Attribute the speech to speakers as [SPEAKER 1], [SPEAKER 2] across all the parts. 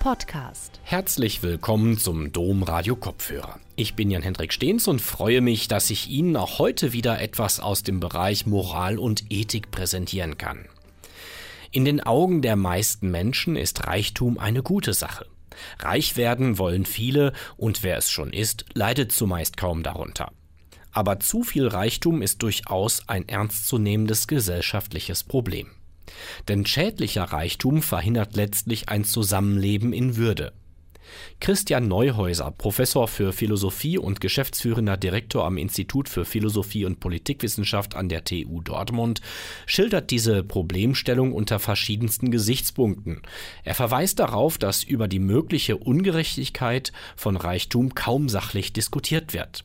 [SPEAKER 1] Podcast.
[SPEAKER 2] Herzlich willkommen zum Dom Radio Kopfhörer. Ich bin Jan-Hendrik Stehns und freue mich, dass ich Ihnen auch heute wieder etwas aus dem Bereich Moral und Ethik präsentieren kann. In den Augen der meisten Menschen ist Reichtum eine gute Sache. Reich werden wollen viele und wer es schon ist, leidet zumeist kaum darunter. Aber zu viel Reichtum ist durchaus ein ernstzunehmendes gesellschaftliches Problem. Denn schädlicher Reichtum verhindert letztlich ein Zusammenleben in Würde. Christian Neuhäuser, Professor für Philosophie und geschäftsführender Direktor am Institut für Philosophie und Politikwissenschaft an der TU Dortmund, schildert diese Problemstellung unter verschiedensten Gesichtspunkten. Er verweist darauf, dass über die mögliche Ungerechtigkeit von Reichtum kaum sachlich diskutiert wird.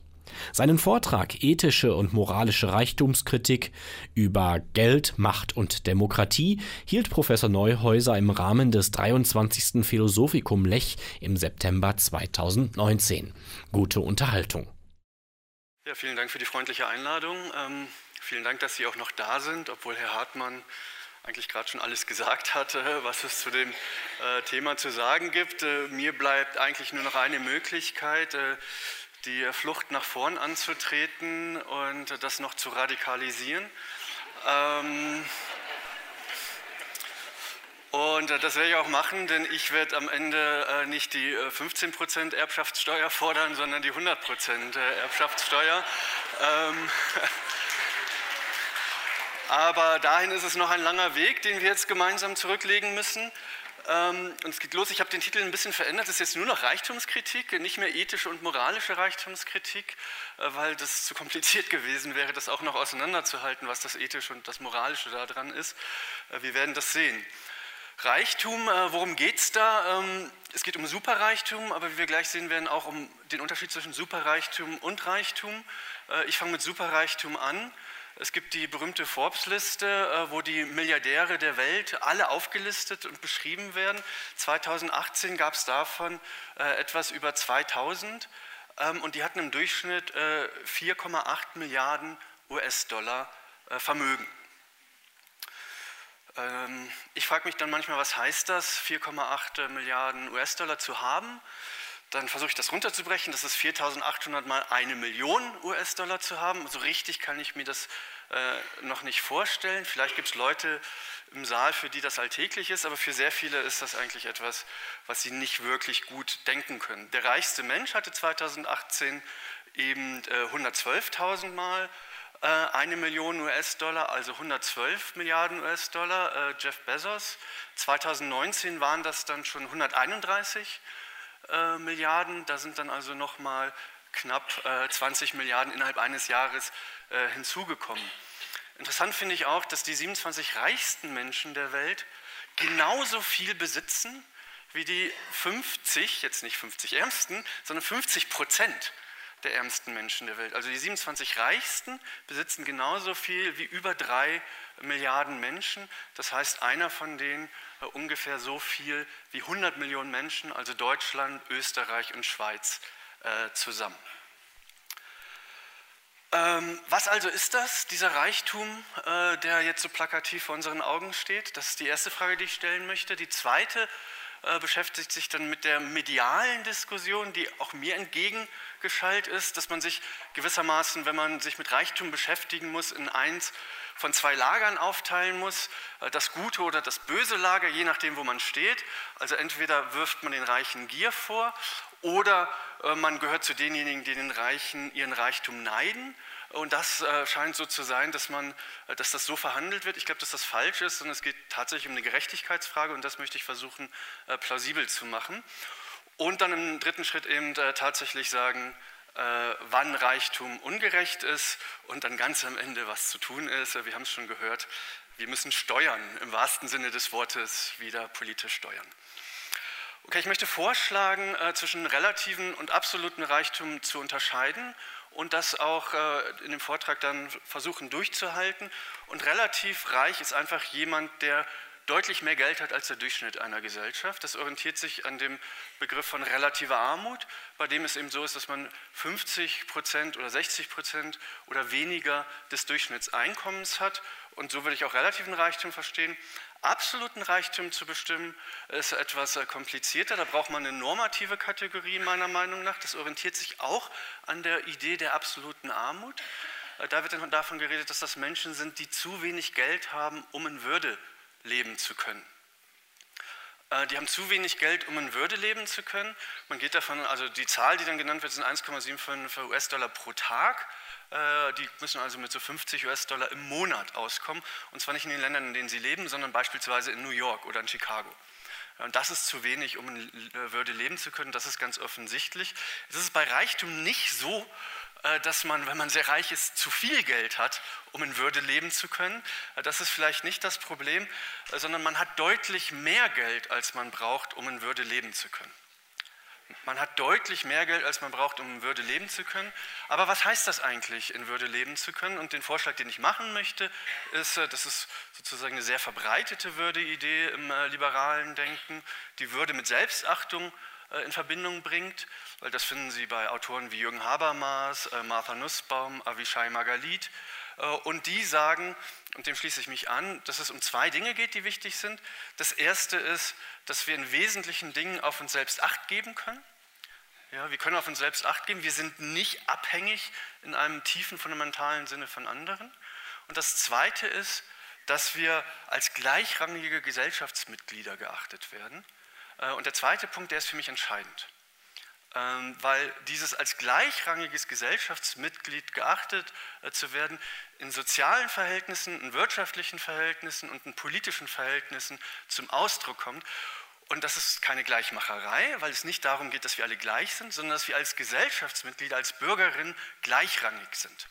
[SPEAKER 2] Seinen Vortrag Ethische und moralische Reichtumskritik über Geld, Macht und Demokratie hielt Professor Neuhäuser im Rahmen des 23. Philosophikum Lech im September 2019. Gute Unterhaltung.
[SPEAKER 3] Ja, vielen Dank für die freundliche Einladung. Ähm, vielen Dank, dass Sie auch noch da sind, obwohl Herr Hartmann eigentlich gerade schon alles gesagt hatte, was es zu dem äh, Thema zu sagen gibt. Äh, mir bleibt eigentlich nur noch eine Möglichkeit. Äh, die Flucht nach vorn anzutreten und das noch zu radikalisieren. Ähm, und das werde ich auch machen, denn ich werde am Ende äh, nicht die 15% äh, Erbschaftssteuer fordern, sondern die 100% äh, Erbschaftssteuer. Ähm, aber dahin ist es noch ein langer Weg, den wir jetzt gemeinsam zurücklegen müssen. Ähm, und es geht los, ich habe den Titel ein bisschen verändert, es ist jetzt nur noch Reichtumskritik, nicht mehr ethische und moralische Reichtumskritik, äh, weil das zu kompliziert gewesen wäre, das auch noch auseinanderzuhalten, was das ethische und das moralische daran ist. Äh, wir werden das sehen. Reichtum, äh, worum geht es da? Ähm, es geht um Superreichtum, aber wie wir gleich sehen werden, auch um den Unterschied zwischen Superreichtum und Reichtum. Ich fange mit Superreichtum an. Es gibt die berühmte Forbes-Liste, äh, wo die Milliardäre der Welt alle aufgelistet und beschrieben werden. 2018 gab es davon äh, etwas über 2000 ähm, und die hatten im Durchschnitt 4,8 äh, Milliarden US-Dollar Vermögen. Ähm, ich frage mich dann manchmal, was heißt das, 4,8 Milliarden US-Dollar zu haben? Dann versuche ich das runterzubrechen. Das ist 4.800 mal eine Million US-Dollar zu haben. So richtig kann ich mir das äh, noch nicht vorstellen. Vielleicht gibt es Leute im Saal, für die das alltäglich ist, aber für sehr viele ist das eigentlich etwas, was sie nicht wirklich gut denken können. Der reichste Mensch hatte 2018 eben äh, 112.000 mal äh, eine Million US-Dollar, also 112 Milliarden US-Dollar. Äh, Jeff Bezos. 2019 waren das dann schon 131 äh, Milliarden. Da sind dann also nochmal knapp äh, 20 Milliarden innerhalb eines Jahres äh, hinzugekommen. Interessant finde ich auch, dass die 27 reichsten Menschen der Welt genauso viel besitzen wie die 50, jetzt nicht 50 Ärmsten, sondern 50 Prozent der ärmsten Menschen der Welt. Also die 27 Reichsten besitzen genauso viel wie über drei Milliarden Menschen. Das heißt, einer von denen äh, ungefähr so viel wie 100 Millionen Menschen, also Deutschland, Österreich und Schweiz äh, zusammen. Ähm, was also ist das, dieser Reichtum, äh, der jetzt so plakativ vor unseren Augen steht? Das ist die erste Frage, die ich stellen möchte. Die zweite äh, beschäftigt sich dann mit der medialen Diskussion, die auch mir entgegengeschaltet ist, dass man sich gewissermaßen, wenn man sich mit Reichtum beschäftigen muss, in eins von zwei Lagern aufteilen muss, äh, das gute oder das böse Lager, je nachdem, wo man steht. Also entweder wirft man den Reichen Gier vor oder äh, man gehört zu denjenigen, die den Reichen ihren Reichtum neiden und das äh, scheint so zu sein, dass, man, dass das so verhandelt wird. Ich glaube, dass das falsch ist und es geht tatsächlich um eine Gerechtigkeitsfrage und das möchte ich versuchen, plausibel zu machen. Und dann im dritten Schritt eben tatsächlich sagen, wann Reichtum ungerecht ist und dann ganz am Ende, was zu tun ist. Wir haben es schon gehört, wir müssen steuern, im wahrsten Sinne des Wortes wieder politisch steuern. Okay, ich möchte vorschlagen, äh, zwischen relativen und absoluten Reichtum zu unterscheiden und das auch äh, in dem Vortrag dann versuchen durchzuhalten. Und relativ reich ist einfach jemand, der deutlich mehr Geld hat als der Durchschnitt einer Gesellschaft. Das orientiert sich an dem Begriff von relativer Armut, bei dem es eben so ist, dass man 50 Prozent oder 60 Prozent oder weniger des Durchschnittseinkommens hat. Und so würde ich auch relativen Reichtum verstehen. Absoluten Reichtum zu bestimmen ist etwas äh, komplizierter. Da braucht man eine normative Kategorie meiner Meinung nach. Das orientiert sich auch an der Idee der absoluten Armut. Äh, da wird dann davon geredet, dass das Menschen sind, die zu wenig Geld haben, um in Würde leben zu können. Äh, die haben zu wenig Geld, um in Würde leben zu können. Man geht davon, also die Zahl, die dann genannt wird, sind 1,75 US-Dollar pro Tag. Äh, die müssen also mit so 50 US-Dollar im Monat auskommen. Und zwar nicht in den Ländern, in denen sie leben, sondern beispielsweise in New York oder in Chicago. Und das ist zu wenig, um in Würde leben zu können. Das ist ganz offensichtlich. Es ist bei Reichtum nicht so, äh, dass man, wenn man sehr reich ist, zu viel Geld hat, um in Würde leben zu können. Äh, das ist vielleicht nicht das Problem, äh, sondern man hat deutlich mehr Geld, als man braucht, um in Würde leben zu können. Man hat deutlich mehr Geld, als man braucht, um in Würde leben zu können. Aber was heißt das eigentlich, in Würde leben zu können? Und den Vorschlag, den ich machen möchte, ist, das ist sozusagen eine sehr verbreitete Würde-Idee im liberalen Denken, die Würde mit Selbstachtung äh, in Verbindung bringt, weil das finden Sie bei Autoren wie Jürgen Habermas, äh, Martha Nussbaum, Avishai Magalit. Äh, und die sagen, und dem schließe ich mich an, dass es um zwei Dinge geht, die wichtig sind. Das erste ist, dass wir in wesentlichen Dingen auf uns selbst Acht geben können. Ja, wir können auf uns selbst Acht geben. Wir sind nicht abhängig in einem tiefen, fundamentalen Sinne von anderen. Und das zweite ist, dass wir als gleichrangige Gesellschaftsmitglieder geachtet werden. Äh, und der zweite Punkt, der ist für mich entscheidend, ähm, weil dieses als gleichrangiges Gesellschaftsmitglied geachtet äh, zu werden, in sozialen Verhältnissen, in wirtschaftlichen Verhältnissen und in politischen Verhältnissen zum Ausdruck kommt. Und das ist keine Gleichmacherei, weil es nicht darum geht, dass wir alle gleich sind, sondern dass wir als Gesellschaftsmitglieder, als Bürgerinnen gleichrangig sind.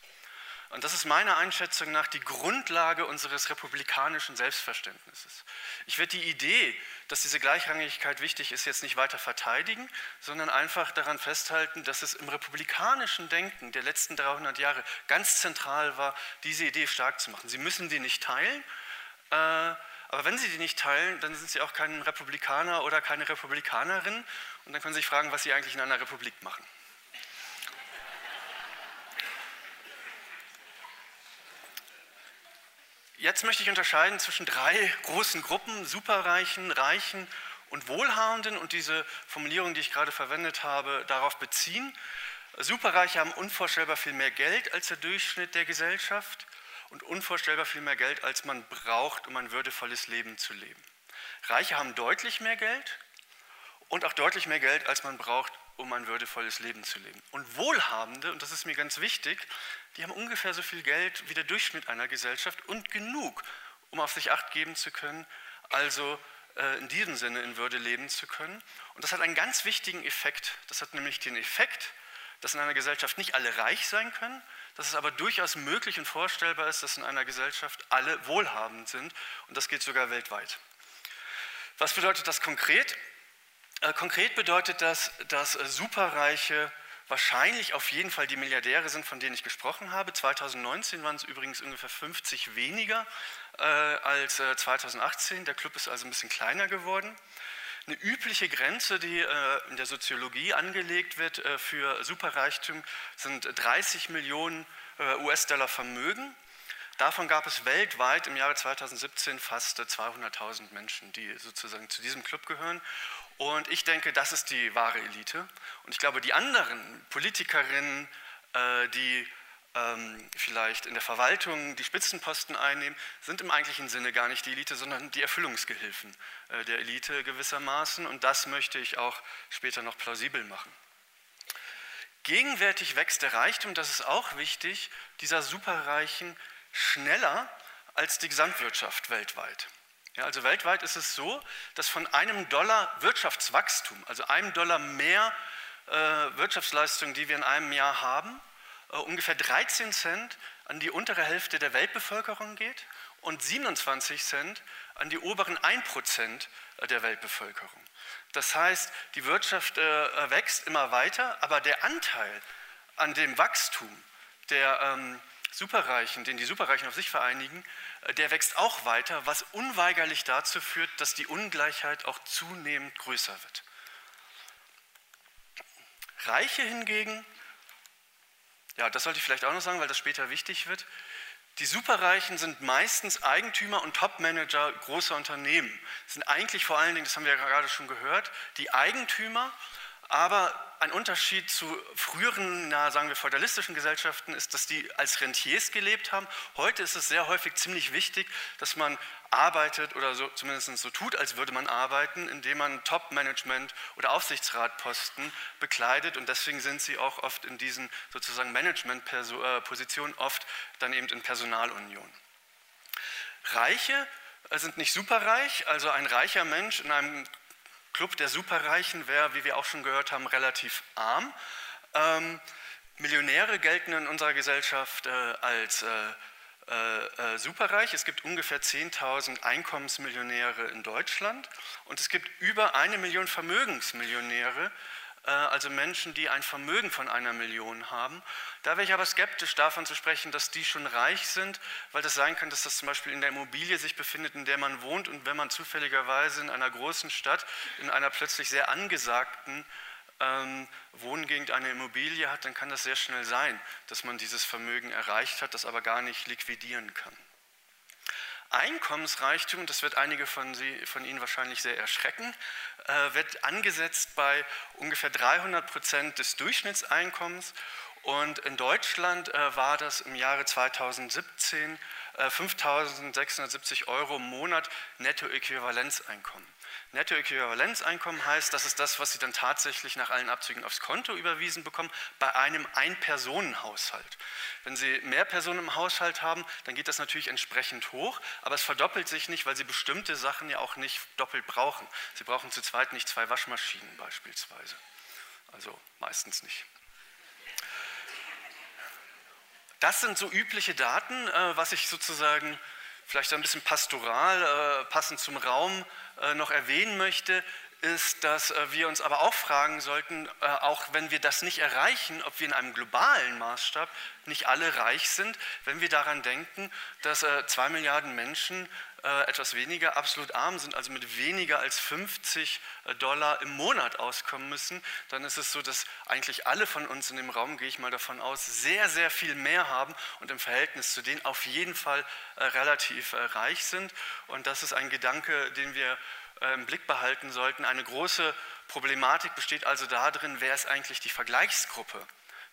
[SPEAKER 3] Und das ist meiner Einschätzung nach die Grundlage unseres republikanischen Selbstverständnisses. Ich werde die Idee, dass diese Gleichrangigkeit wichtig ist, jetzt nicht weiter verteidigen, sondern einfach daran festhalten, dass es im republikanischen Denken der letzten 300 Jahre ganz zentral war, diese Idee stark zu machen. Sie müssen die nicht teilen, äh, aber wenn Sie die nicht teilen, dann sind Sie auch kein Republikaner oder keine Republikanerin und dann können Sie sich fragen, was Sie eigentlich in einer Republik machen. Jetzt möchte ich unterscheiden zwischen drei großen Gruppen, Superreichen, Reichen und Wohlhabenden und diese Formulierung, die ich gerade verwendet habe, darauf beziehen. Superreiche haben unvorstellbar viel mehr Geld als der Durchschnitt der Gesellschaft und unvorstellbar viel mehr Geld, als man braucht, um ein würdevolles Leben zu leben. Reiche haben deutlich mehr Geld und auch deutlich mehr Geld, als man braucht, um ein würdevolles Leben zu leben. Und Wohlhabende, und das ist mir ganz wichtig, die haben ungefähr so viel Geld wie der Durchschnitt einer Gesellschaft und genug, um auf sich acht geben zu können, also äh, in diesem Sinne in Würde leben zu können. Und das hat einen ganz wichtigen Effekt. Das hat nämlich den Effekt, dass in einer Gesellschaft nicht alle reich sein können, dass es aber durchaus möglich und vorstellbar ist, dass in einer Gesellschaft alle wohlhabend sind. Und das geht sogar weltweit. Was bedeutet das konkret? Äh, konkret bedeutet das, dass äh, Superreiche wahrscheinlich auf jeden Fall die Milliardäre sind, von denen ich gesprochen habe. 2019 waren es übrigens ungefähr 50 weniger äh, als äh, 2018. Der Club ist also ein bisschen kleiner geworden. Eine übliche Grenze, die äh, in der Soziologie angelegt wird äh, für Superreichtum, sind 30 Millionen US-Dollar Vermögen. Davon gab es weltweit im Jahre 2017 fast 200.000 Menschen, die sozusagen zu diesem Club gehören. Und ich denke, das ist die wahre Elite. Und ich glaube, die anderen Politikerinnen, äh, die ähm, vielleicht in der Verwaltung die Spitzenposten einnehmen, sind im eigentlichen Sinne gar nicht die Elite, sondern die Erfüllungsgehilfen äh, der Elite gewissermaßen. Und das möchte ich auch später noch plausibel machen. Gegenwärtig wächst der Reichtum, das ist auch wichtig, dieser Superreichen schneller als die Gesamtwirtschaft weltweit. Ja, also weltweit ist es so, dass von einem Dollar Wirtschaftswachstum, also einem Dollar mehr äh, Wirtschaftsleistung, die wir in einem Jahr haben, äh, ungefähr 13 Cent an die untere Hälfte der Weltbevölkerung geht und 27 Cent an die oberen 1 Prozent der Weltbevölkerung. Das heißt, die Wirtschaft äh, wächst immer weiter, aber der Anteil an dem Wachstum der ähm, Superreichen, den die Superreichen auf sich vereinigen, der wächst auch weiter, was unweigerlich dazu führt, dass die Ungleichheit auch zunehmend größer wird. Reiche hingegen, ja, das sollte ich vielleicht auch noch sagen, weil das später wichtig wird, die Superreichen sind meistens Eigentümer und Topmanager großer Unternehmen. Das sind eigentlich vor allen Dingen, das haben wir ja gerade schon gehört, die Eigentümer aber ein Unterschied zu früheren, na, sagen wir, feudalistischen Gesellschaften ist, dass die als Rentiers gelebt haben. Heute ist es sehr häufig ziemlich wichtig, dass man arbeitet oder so, zumindest so tut, als würde man arbeiten, indem man Top-Management- oder Aufsichtsratposten bekleidet. Und deswegen sind sie auch oft in diesen sozusagen Management-Positionen, oft dann eben in Personalunion. Reiche sind nicht superreich, also ein reicher Mensch in einem Club der Superreichen wäre, wie wir auch schon gehört haben, relativ arm. Ähm, Millionäre gelten in unserer Gesellschaft äh, als äh, äh, äh superreich. Es gibt ungefähr 10.000 Einkommensmillionäre in Deutschland und es gibt über eine Million Vermögensmillionäre also Menschen, die ein Vermögen von einer Million haben. Da wäre ich aber skeptisch davon zu sprechen, dass die schon reich sind, weil das sein kann, dass das zum Beispiel in der Immobilie sich befindet, in der man wohnt und wenn man zufälligerweise in einer großen Stadt, in einer plötzlich sehr angesagten ähm, Wohngegend eine Immobilie hat, dann kann das sehr schnell sein, dass man dieses Vermögen erreicht hat, das aber gar nicht liquidieren kann. Einkommensreichtum, das wird einige von, Sie, von Ihnen wahrscheinlich sehr erschrecken, äh, wird angesetzt bei ungefähr 300 Prozent des Durchschnittseinkommens. Und in Deutschland äh, war das im Jahre 2017 äh, 5.670 Euro im Monat Nettoäquivalenzeinkommen. Nettoäquivalenzeinkommen heißt, das ist das, was Sie dann tatsächlich nach allen Abzügen aufs Konto überwiesen bekommen, bei einem Ein-Personen-Haushalt. Wenn Sie mehr Personen im Haushalt haben, dann geht das natürlich entsprechend hoch, aber es verdoppelt sich nicht, weil Sie bestimmte Sachen ja auch nicht doppelt brauchen. Sie brauchen zu zweit nicht zwei Waschmaschinen beispielsweise. Also meistens nicht. Das sind so übliche Daten, äh, was ich sozusagen vielleicht ein bisschen pastoral, äh, passend zum Raum noch erwähnen möchte, ist, dass äh, wir uns aber auch fragen sollten, äh, auch wenn wir das nicht erreichen, ob wir in einem globalen Maßstab nicht alle reich sind, wenn wir daran denken, dass zwei Milliarden Menschen etwas weniger absolut arm sind, also mit weniger als 50 Dollar im Monat auskommen müssen, dann ist es so, dass eigentlich alle von uns in dem Raum, gehe ich mal davon aus, sehr, sehr viel mehr haben und im Verhältnis zu denen auf jeden Fall relativ reich sind. Und das ist ein Gedanke, den wir äh, im Blick behalten sollten. Eine große Problematik besteht also darin, wer ist eigentlich die Vergleichsgruppe,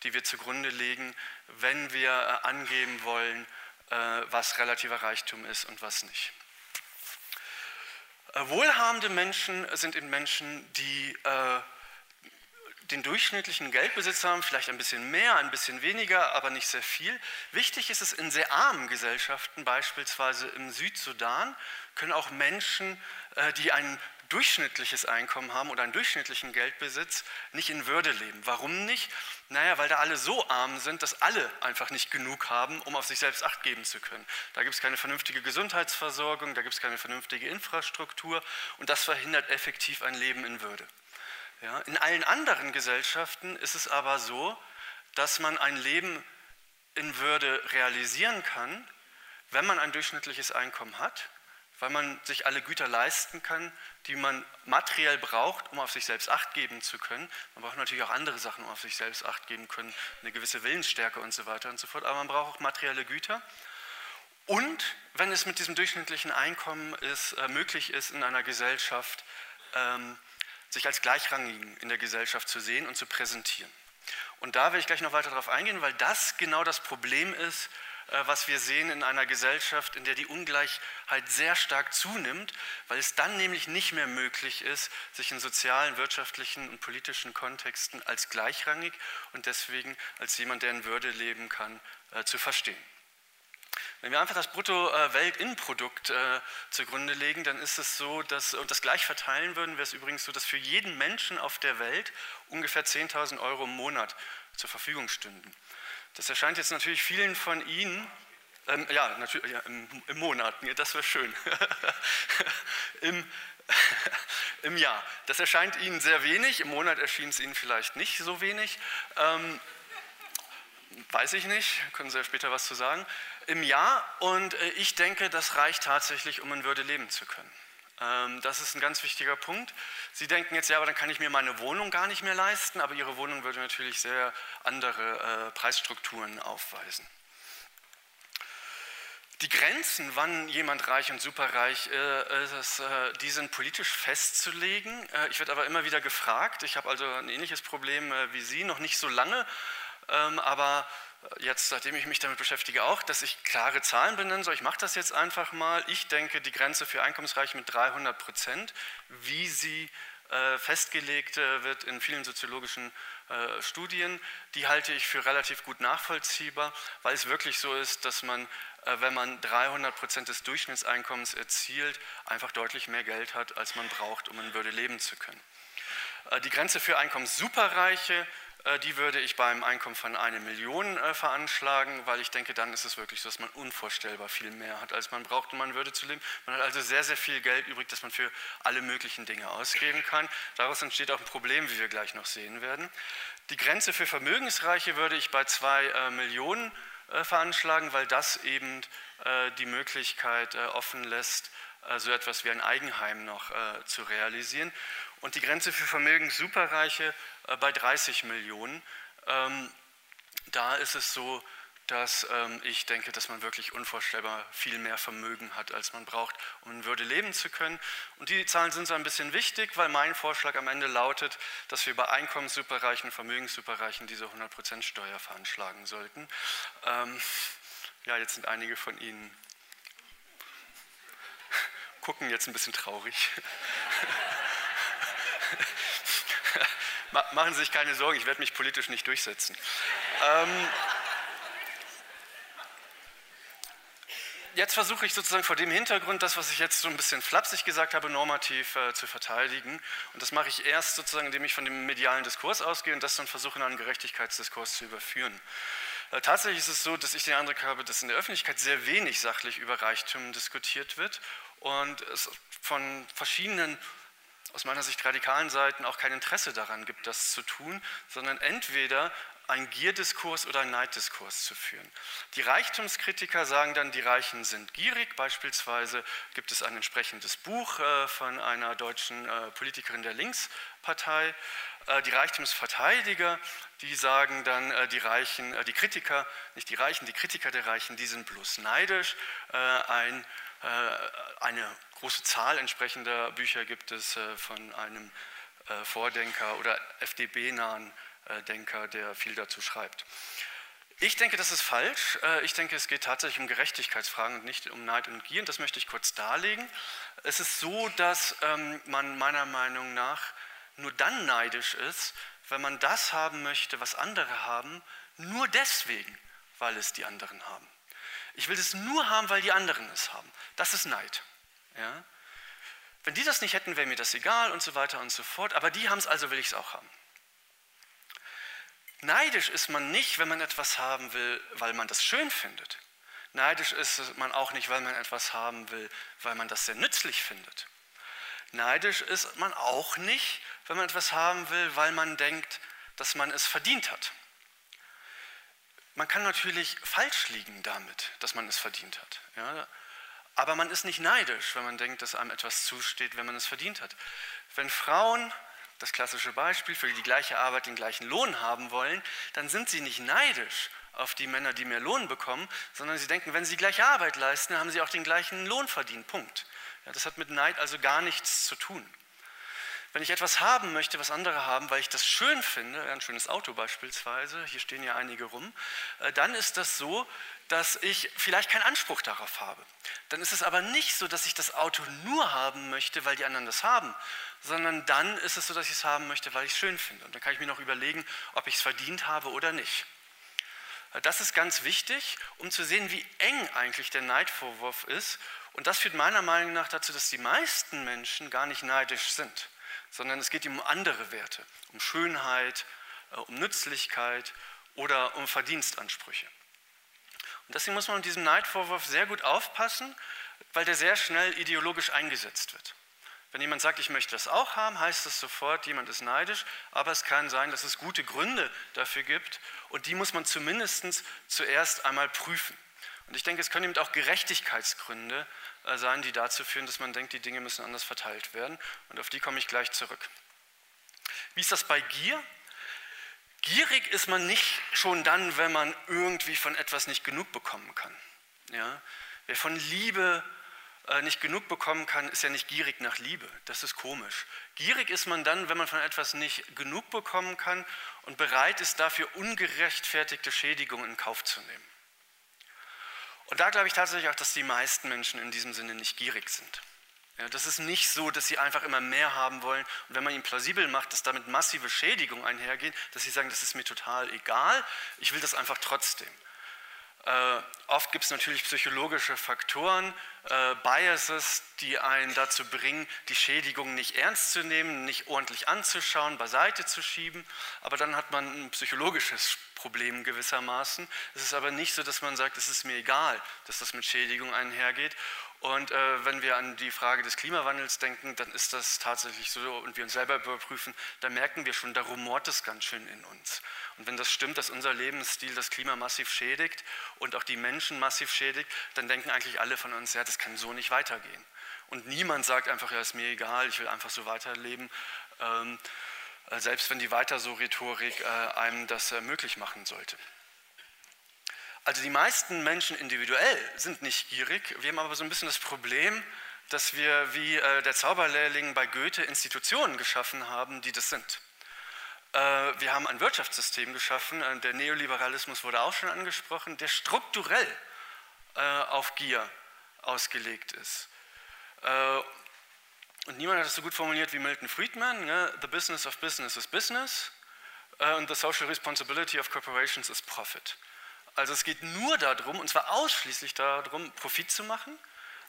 [SPEAKER 3] die wir zugrunde legen, wenn wir äh, angeben wollen, äh, was relativer Reichtum ist und was nicht. Wohlhabende Menschen sind eben Menschen, die den durchschnittlichen Geldbesitz haben, vielleicht ein bisschen mehr, ein bisschen weniger, aber nicht sehr viel. Wichtig ist es in sehr armen Gesellschaften, beispielsweise im Südsudan, können auch Menschen, äh, die ein durchschnittliches Einkommen haben oder einen durchschnittlichen Geldbesitz, nicht in Würde leben. Warum nicht? Naja, weil da alle so arm sind, dass alle einfach nicht genug haben, um auf sich selbst Acht geben zu können. Da gibt es keine vernünftige Gesundheitsversorgung, da gibt es keine vernünftige Infrastruktur und das verhindert effektiv ein Leben in Würde. Ja, in allen anderen Gesellschaften ist es aber so, dass man ein Leben in Würde realisieren kann, wenn man ein durchschnittliches Einkommen hat, weil man sich alle Güter leisten kann, die man materiell braucht, um auf sich selbst Acht geben zu können. Man braucht natürlich auch andere Sachen, um auf sich selbst Acht geben können, eine gewisse Willensstärke und so weiter und so fort, aber man braucht auch materielle Güter. Und wenn es mit diesem durchschnittlichen Einkommen ist, äh, möglich ist, in einer Gesellschaft ähm, sich als Gleichrangigen in der Gesellschaft zu sehen und zu präsentieren. Und da werde ich gleich noch weiter darauf eingehen, weil das genau das Problem ist, was wir sehen in einer Gesellschaft, in der die Ungleichheit sehr stark zunimmt, weil es dann nämlich nicht mehr möglich ist, sich in sozialen, wirtschaftlichen und politischen Kontexten als gleichrangig und deswegen als jemand, der in Würde leben kann, äh, zu verstehen. Wenn wir einfach das Brutto-Weltinprodukt äh, zugrunde legen, dann ist es so, dass, und das gleich verteilen würden, wäre es übrigens so, dass für jeden Menschen auf der Welt ungefähr 10.000 Euro im Monat zur Verfügung stünden. Das erscheint jetzt natürlich vielen von Ihnen, ähm, ja, natürlich ja, im, im, Monat, das wäre schön, Im, im Jahr. Das erscheint Ihnen sehr wenig, im Monat erschien es Ihnen vielleicht nicht so wenig. Ähm, weiß ich nicht, können Sie ja später was zu sagen, im Jahr. Und äh, ich denke, das reicht tatsächlich, um in Würde leben zu können. Ähm, das ist ein ganz wichtiger Punkt. Sie denken jetzt, ja, aber dann kann ich mir meine Wohnung gar nicht mehr leisten, aber Ihre Wohnung würde natürlich sehr andere äh, Preisstrukturen aufweisen. Die Grenzen, wann jemand reich und superreich äh, ist, äh, die sind politisch festzulegen. Ich werde aber immer wieder gefragt. Ich habe also ein ähnliches Problem wie Sie, noch nicht so lange, ähm, aber jetzt, seitdem ich mich damit beschäftige, auch, dass ich klare Zahlen benennen soll. Ich mache das jetzt einfach mal. Ich denke, die Grenze für Einkommensreiche mit 300 Prozent, wie sie festgelegt wird in vielen soziologischen Studien, die halte ich für relativ gut nachvollziehbar, weil es wirklich so ist, dass man äh, wenn man 300 Prozent des Durchschnittseinkommens erzielt, einfach deutlich mehr Geld hat, als man braucht, um in Würde leben zu können. Äh, die Grenze für Einkommenssuperreiche, äh, die würde ich beim Einkommen von einer Million veranschlagen, weil ich denke, dann ist es wirklich so, dass man unvorstellbar viel mehr hat, als man braucht, um an Würde zu leben. Man hat also sehr, sehr viel Geld übrig, das man für alle möglichen Dinge ausgeben kann. Daraus entsteht auch ein Problem, wie wir gleich noch sehen werden. Die Grenze für Vermögensreiche würde ich bei zwei Millionen äh, veranschlagen, weil das eben äh, die Möglichkeit äh, offen lässt, so etwas wie ein Eigenheim noch zu realisieren. Und die Grenze für Vermögenssuperreiche bei 30 Millionen. Ähm, da ist es so, dass ähm, ich denke, dass man wirklich unvorstellbar viel mehr Vermögen hat, als man braucht, um in Würde leben zu können. Und die Zahlen sind so ein bisschen wichtig, weil mein Vorschlag am Ende lautet, dass wir bei Einkommenssuperreichen, Vermögenssuperreichen diese 100% Steuer veranschlagen sollten. Ähm, ja, jetzt sind einige von Ihnen gucken jetzt ein bisschen traurig. Machen Sie sich keine Sorgen, ich werde mich politisch nicht durchsetzen. Ähm, jetzt versuche ich sozusagen vor dem Hintergrund, das, was ich jetzt so ein bisschen flapsig gesagt habe, normativ äh, zu verteidigen. Und das mache ich erst sozusagen, indem ich von dem medialen Diskurs ausgehe und das dann versuche, in einen Gerechtigkeitsdiskurs zu überführen. Äh, tatsächlich ist es so, dass ich den Eindruck habe, dass in der Öffentlichkeit sehr wenig sachlich über Reichtum diskutiert wird und es von verschiedenen aus meiner Sicht radikalen Seiten auch kein Interesse daran gibt, das zu tun, sondern entweder einen Gierdiskurs oder einen Neiddiskurs zu führen. Die Reichtumskritiker sagen dann, die Reichen sind gierig. Beispielsweise gibt es ein entsprechendes Buch äh, von einer deutschen äh, Politikerin der Linkspartei. Äh, die Reichtumsverteidiger, die sagen dann, die Reichen, die Kritiker, nicht die Reichen, die Kritiker der Reichen, die sind bloß neidisch. Ein, eine große Zahl entsprechender Bücher gibt es von einem Vordenker oder FDB-nahen äh, Denker, der viel dazu schreibt. Ich denke, das ist falsch. Äh, ich denke, es geht tatsächlich um Gerechtigkeitsfragen und nicht um Neid und Gier. Und das möchte ich kurz darlegen. Es ist so, dass ähm, man meiner Meinung nach nur dann neidisch ist, wenn man das haben möchte, was andere haben, nur deswegen, weil es die anderen haben. Ich will es nur haben, weil die anderen es haben. Das ist Neid. Ja? Wenn die das nicht hätten, wäre mir das egal und so weiter und so fort. Aber die haben es, also will ich es auch haben. Neidisch ist man nicht, wenn man etwas haben will, weil man das schön findet. Neidisch ist man auch nicht, weil man etwas haben will, weil man das sehr nützlich findet. Neidisch ist man auch nicht, wenn man etwas haben will, weil man denkt, dass man es verdient hat. Man kann natürlich falsch liegen damit, dass man es verdient hat. Ja? Aber man ist nicht neidisch, wenn man denkt, dass einem etwas zusteht, wenn man es verdient hat. Wenn Frauen das klassische Beispiel, für die gleiche Arbeit den gleichen Lohn haben wollen, dann sind sie nicht neidisch auf die Männer, die mehr Lohn bekommen, sondern sie denken, wenn sie gleiche Arbeit leisten, haben sie auch den gleichen Lohn verdient. Punkt. Ja, das hat mit Neid also gar nichts zu tun. Wenn ich etwas haben möchte, was andere haben, weil ich das schön finde, ein schönes Auto beispielsweise, hier stehen ja einige rum, äh, dann ist das so, dass ich vielleicht keinen Anspruch darauf habe. Dann ist es aber nicht so, dass ich das Auto nur haben möchte, weil die anderen das haben, sondern dann ist es so, dass ich es haben möchte, weil ich es schön finde. Und dann kann ich mir noch überlegen, ob ich es verdient habe oder nicht. Das ist ganz wichtig, um zu sehen, wie eng eigentlich der Neidvorwurf ist. Und das führt meiner Meinung nach dazu, dass die meisten Menschen gar nicht neidisch sind, sondern es geht ihm um andere Werte, um Schönheit, äh, um Nützlichkeit oder um Verdienstansprüche. Und deswegen muss man mit diesem Neidvorwurf sehr gut aufpassen, weil der sehr schnell ideologisch eingesetzt wird. Wenn jemand sagt, ich möchte das auch haben, heißt das sofort, jemand ist neidisch, aber es kann sein, dass es gute Gründe dafür gibt und die muss man zumindest zuerst einmal prüfen. Und ich denke, es können eben auch Gerechtigkeitsgründe äh, sein, die dazu führen, dass man denkt, die Dinge müssen anders verteilt werden und auf die komme ich gleich zurück. Wie ist das bei Gier? Gierig ist man nicht schon dann, wenn man irgendwie von etwas nicht genug bekommen kann. Ja? Wer von Liebe äh, nicht genug bekommen kann, ist ja nicht gierig nach Liebe. Das ist komisch. Gierig ist man dann, wenn man von etwas nicht genug bekommen kann und bereit ist, dafür ungerechtfertigte Schädigungen in Kauf zu nehmen. Und da glaube ich tatsächlich auch, dass die meisten Menschen in diesem Sinne nicht gierig sind. Ja, das ist nicht so, dass sie einfach immer mehr haben wollen und wenn man ihnen plausibel macht, dass damit massive Schädigungen einhergehen, dass sie sagen, das ist mir total egal, ich will das einfach trotzdem. Äh, oft gibt es natürlich psychologische Faktoren, äh, Biases, die einen dazu bringen, die Schädigung nicht ernst zu nehmen, nicht ordentlich anzuschauen, beiseite zu schieben. Aber dann hat man ein psychologisches Problem gewissermaßen. Es ist aber nicht so, dass man sagt, es ist mir egal, dass das mit Schädigung einhergeht. Und äh, wenn wir an die Frage des Klimawandels denken, dann ist das tatsächlich so und wir uns selber überprüfen, da merken wir schon, da rumort es ganz schön in uns. Und wenn das stimmt, dass unser Lebensstil das Klima massiv schädigt und auch die Menschen massiv schädigt, dann denken eigentlich alle von uns, ja, das kann so nicht weitergehen. Und niemand sagt einfach, ja, ist mir egal, ich will einfach so weiterleben. Ähm, äh, selbst wenn die weiter so Rhetorik äh, einem das äh, möglich machen sollte. Also die meisten Menschen individuell sind nicht gierig. Wir haben aber so ein bisschen das Problem, dass wir wie äh, der Zauberlehrling bei Goethe Institutionen geschaffen haben, die das sind. Äh, wir haben ein Wirtschaftssystem geschaffen, äh, der Neoliberalismus wurde auch schon angesprochen, der strukturell auf Gier ausgelegt ist. Und niemand hat das so gut formuliert wie Milton Friedman, ne? The business of business is business and the social responsibility of corporations is profit. Also es geht nur darum, und zwar ausschließlich darum, Profit zu machen.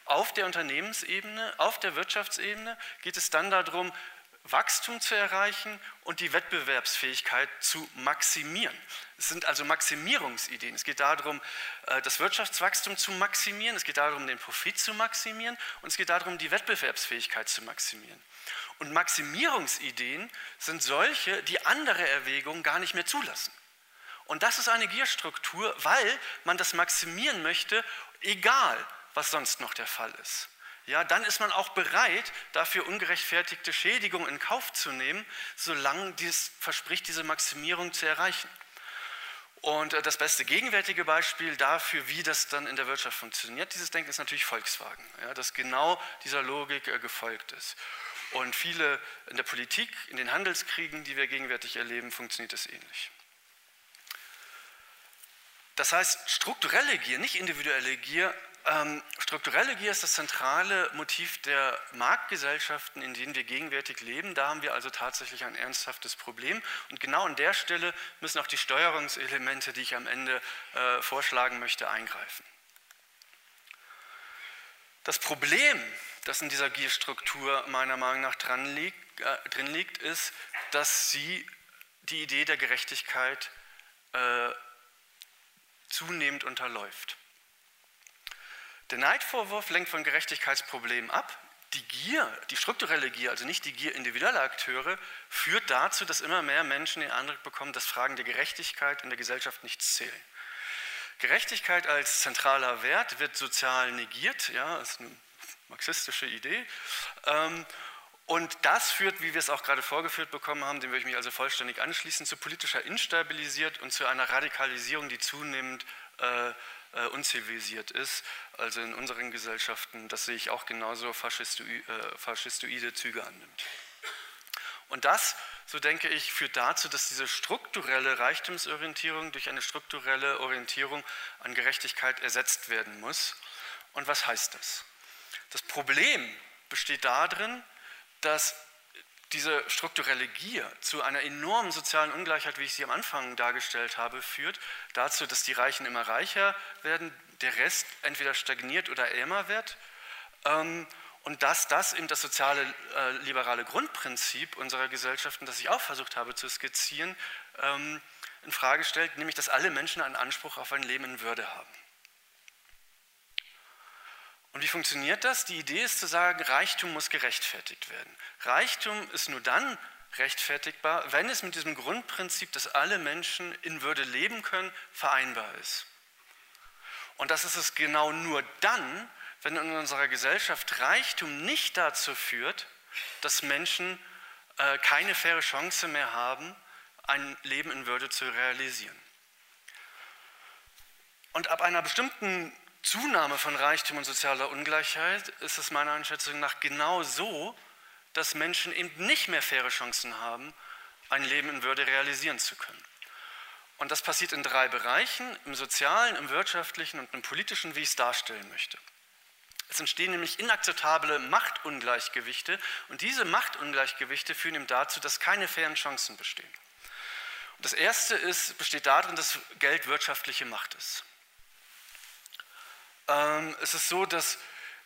[SPEAKER 3] Auf der Unternehmensebene, auf der Wirtschaftsebene geht es dann darum, Wachstum zu erreichen und die Wettbewerbsfähigkeit zu maximieren. Es sind also Maximierungsideen. Es geht darum, äh, das Wirtschaftswachstum zu maximieren, es geht darum, den Profit zu maximieren und es geht darum, die Wettbewerbsfähigkeit zu maximieren. Und Maximierungsideen sind solche, die andere Erwägungen gar nicht mehr zulassen. Und das ist eine Gierstruktur, weil man das maximieren möchte, egal was sonst noch der Fall ist. Ja, dann ist man auch bereit, dafür ungerechtfertigte Schädigungen in Kauf zu nehmen, solange dies verspricht, diese Maximierung zu erreichen. Und äh, das beste gegenwärtige Beispiel dafür, wie das dann in der Wirtschaft funktioniert, dieses Denken ist natürlich Volkswagen, ja, das genau dieser Logik äh, gefolgt ist. Und viele in der Politik, in den Handelskriegen, die wir gegenwärtig erleben, funktioniert es ähnlich. Das heißt, strukturelle Gier, nicht individuelle Gier, ähm, strukturelle Gier ist das zentrale Motiv der Marktgesellschaften, in denen wir gegenwärtig leben. Da haben wir also tatsächlich ein ernsthaftes Problem. Und genau an der Stelle müssen auch die Steuerungselemente, die ich am Ende äh, vorschlagen möchte, eingreifen. Das Problem, das in dieser Gierstruktur meiner Meinung nach dran liegt, äh, drin liegt, ist, dass sie die Idee der Gerechtigkeit äh, zunehmend unterläuft. Der Neidvorwurf lenkt von Gerechtigkeitsproblemen ab. Die Gier, die strukturelle Gier, also nicht die Gier individueller Akteure, führt dazu, dass immer mehr Menschen den Eindruck bekommen, dass Fragen der Gerechtigkeit in der Gesellschaft nichts zählen. Gerechtigkeit als zentraler Wert wird sozial negiert, ja, das ist eine marxistische Idee. Ähm, und das führt, wie wir es auch gerade vorgeführt bekommen haben, dem würde ich mich also vollständig anschließen, zu politischer Instabilität und zu einer Radikalisierung, die zunehmend äh, äh, unzivilisiert ist. Also in unseren Gesellschaften, das sehe ich auch genauso, faschistoide, äh, faschistoide Züge annimmt. Und das, so denke ich, führt dazu, dass diese strukturelle Reichtumsorientierung durch eine strukturelle Orientierung an Gerechtigkeit ersetzt werden muss. Und was heißt das? Das Problem besteht darin, dass diese strukturelle Gier zu einer enormen sozialen Ungleichheit, wie ich sie am Anfang dargestellt habe, führt dazu, dass die Reichen immer reicher werden, der Rest entweder stagniert oder ärmer wird. Ähm, und dass das eben das soziale äh, liberale Grundprinzip unserer Gesellschaften, das ich auch versucht habe zu skizzieren, ähm, in Frage stellt, nämlich dass alle Menschen einen Anspruch auf ein Leben in Würde haben. Und wie funktioniert das? Die Idee ist zu sagen, Reichtum muss gerechtfertigt werden. Reichtum ist nur dann rechtfertigbar, wenn es mit diesem Grundprinzip, dass alle Menschen in Würde leben können, vereinbar ist. Und das ist es genau nur dann, wenn in unserer Gesellschaft Reichtum nicht dazu führt, dass Menschen äh, keine faire Chance mehr haben, ein Leben in Würde zu realisieren. Und ab einer bestimmten Zunahme von Reichtum und sozialer Ungleichheit ist es meiner Einschätzung nach genau so, dass Menschen eben nicht mehr faire Chancen haben, ein Leben in Würde realisieren zu können. Und das passiert in drei Bereichen, im sozialen, im wirtschaftlichen und im politischen, wie ich es darstellen möchte. Es entstehen nämlich inakzeptable Machtungleichgewichte und diese Machtungleichgewichte führen eben dazu, dass keine fairen Chancen bestehen. Und das erste ist, besteht darin, dass Geld wirtschaftliche Macht ist. Ähm, es ist so, dass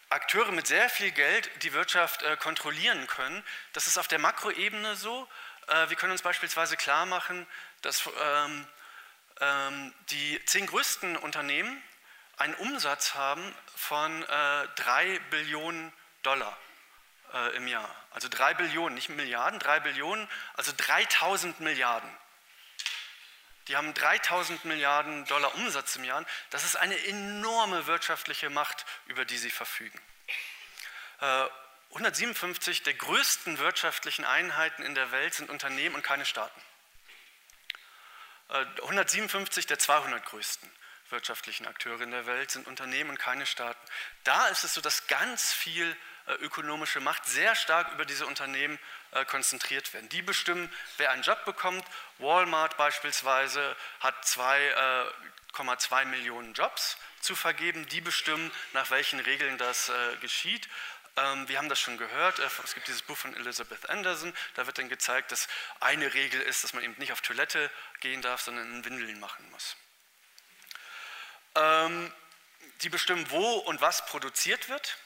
[SPEAKER 3] Akteure mit sehr viel Geld die Wirtschaft äh, kontrollieren können. Das ist auf der Makroebene so. Äh, wir können uns beispielsweise klar machen, dass ähm, ähm, die zehn größten Unternehmen einen Umsatz haben von äh, 3 Billionen Dollar äh, im Jahr. Also 3 Billionen, nicht Milliarden, 3 Billionen, also 3000 Milliarden. Die haben 3000 Milliarden Dollar Umsatz im Jahr. Das ist eine enorme wirtschaftliche Macht, über die sie verfügen. 157 äh, der größten wirtschaftlichen Einheiten in der Welt sind Unternehmen und keine Staaten. 157 äh, der 200 größten wirtschaftlichen Akteure in der Welt sind Unternehmen und keine Staaten. Da ist es so, dass ganz viel äh, ökonomische Macht sehr stark über diese Unternehmen äh, konzentriert werden. Die bestimmen, wer einen Job bekommt. Walmart beispielsweise hat 2,2 äh, Millionen Jobs zu vergeben. Die bestimmen, nach welchen Regeln das geschieht. Ähm, wir haben das schon gehört, es gibt dieses Buch von Elizabeth Anderson, da wird dann gezeigt, dass eine Regel ist, dass man eben nicht auf Toilette gehen darf, sondern in Windeln machen muss. Ähm, die bestimmen, wo und was produziert wird.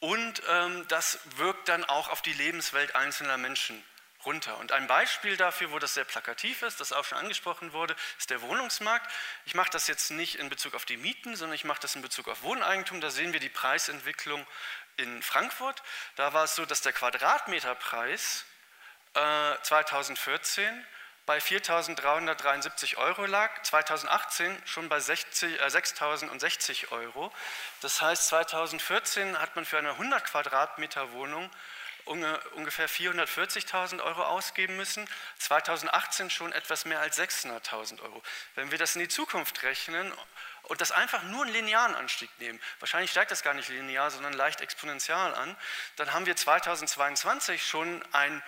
[SPEAKER 3] Und ähm, das wirkt dann auch auf die Lebenswelt einzelner Menschen runter. Und ein Beispiel dafür, wo das sehr plakativ ist, das auch schon angesprochen wurde, ist der Wohnungsmarkt. Ich mache das jetzt nicht in Bezug auf die Mieten, sondern ich mache das in Bezug auf Wohneigentum. Da sehen wir die Preisentwicklung in Frankfurt. Da war es so, dass der Quadratmeterpreis äh, 2014 bei 4.373 Euro lag, 2018 schon bei 6.060 äh, Euro. Das heißt, 2014 hat man für eine 100 Quadratmeter Wohnung ungefähr 440.000 Euro ausgeben müssen, 2018 schon etwas mehr als 600.000 Euro. Wenn wir das in die Zukunft rechnen und das einfach nur einen linearen Anstieg nehmen, wahrscheinlich steigt das gar nicht linear, sondern leicht exponentiell an, dann haben wir 2022 schon ein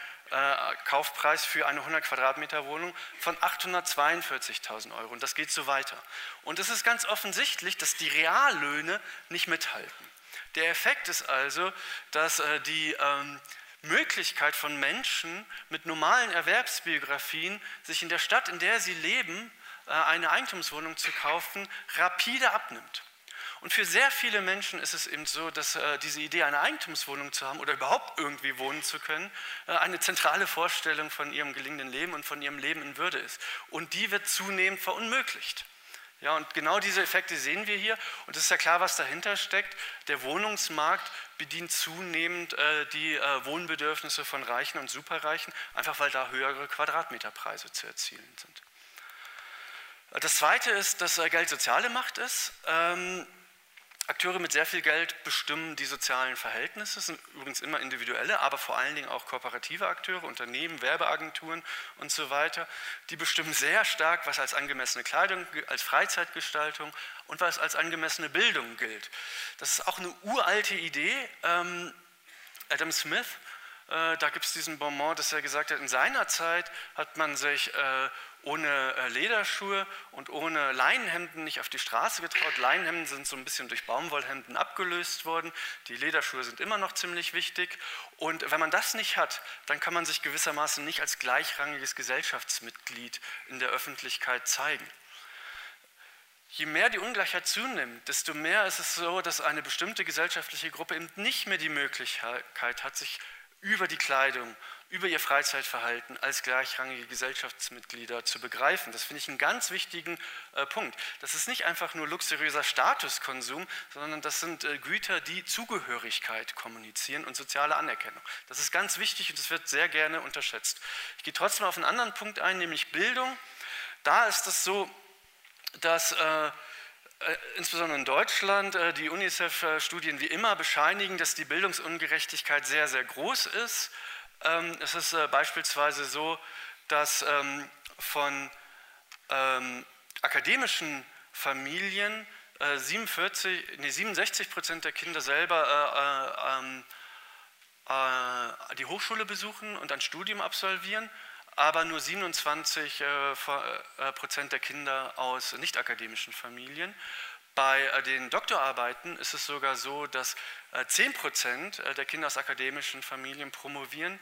[SPEAKER 3] Kaufpreis für eine 100 Quadratmeter Wohnung von 842.000 Euro. Und das geht so weiter. Und es ist ganz offensichtlich, dass die Reallöhne nicht mithalten. Der Effekt ist also, dass äh, die ähm, Möglichkeit von Menschen mit normalen Erwerbsbiografien, sich in der Stadt, in der sie leben, äh, eine Eigentumswohnung zu kaufen, rapide abnimmt. Und für sehr viele Menschen ist es eben so, dass äh, diese Idee, eine Eigentumswohnung zu haben oder überhaupt irgendwie wohnen zu können, äh, eine zentrale Vorstellung von ihrem gelingenden Leben und von ihrem Leben in Würde ist. Und die wird zunehmend verunmöglicht. Ja, und genau diese Effekte sehen wir hier. Und es ist ja klar, was dahinter steckt. Der Wohnungsmarkt bedient zunehmend äh, die äh, Wohnbedürfnisse von Reichen und Superreichen, einfach weil da höhere Quadratmeterpreise zu erzielen sind. Das Zweite ist, dass äh, Geld soziale Macht ist. Ähm, Akteure mit sehr viel Geld bestimmen die sozialen Verhältnisse, sind übrigens immer individuelle, aber vor allen Dingen auch kooperative Akteure, Unternehmen, Werbeagenturen und so weiter. Die bestimmen sehr stark, was als angemessene Kleidung, als Freizeitgestaltung und was als angemessene Bildung gilt. Das ist auch eine uralte Idee. Ähm, Adam Smith, äh, da gibt es diesen Bonbon, dass er gesagt hat, in seiner Zeit hat man sich äh, ohne äh, Lederschuhe und ohne Leinenhemden nicht auf die Straße getraut. Leinenhemden sind so ein bisschen durch Baumwollhemden abgelöst worden. Die Lederschuhe sind immer noch ziemlich wichtig. Und wenn man das nicht hat, dann kann man sich gewissermaßen nicht als gleichrangiges Gesellschaftsmitglied in der Öffentlichkeit zeigen. Je mehr die Ungleichheit zunimmt, desto mehr ist es so, dass eine bestimmte gesellschaftliche Gruppe eben nicht mehr die Möglichkeit hat, sich über die Kleidung, über ihr Freizeitverhalten als gleichrangige Gesellschaftsmitglieder zu begreifen. Das finde ich einen ganz wichtigen äh, Punkt. Das ist nicht einfach nur luxuriöser Statuskonsum, sondern das sind äh, Güter, die Zugehörigkeit kommunizieren und soziale Anerkennung. Das ist ganz wichtig und das wird sehr gerne unterschätzt. Ich gehe trotzdem auf einen anderen Punkt ein, nämlich Bildung. Da ist es so, dass äh, äh insbesondere in Deutschland äh, die UNICEF-Studien wie immer bescheinigen, dass die Bildungsungerechtigkeit sehr, sehr groß ist. Ähm, es ist äh, beispielsweise so, dass ähm, von ähm, akademischen Familien 47, äh, nee, 67 Prozent der Kinder selber äh, äh, die Hochschule besuchen und ein Studium absolvieren, aber nur 27 Prozent der Kinder aus nicht akademischen Familien. Bei äh, den Doktorarbeiten ist es sogar so, dass 10 äh, Prozent äh, der Kinder aus akademischen Familien promovieren.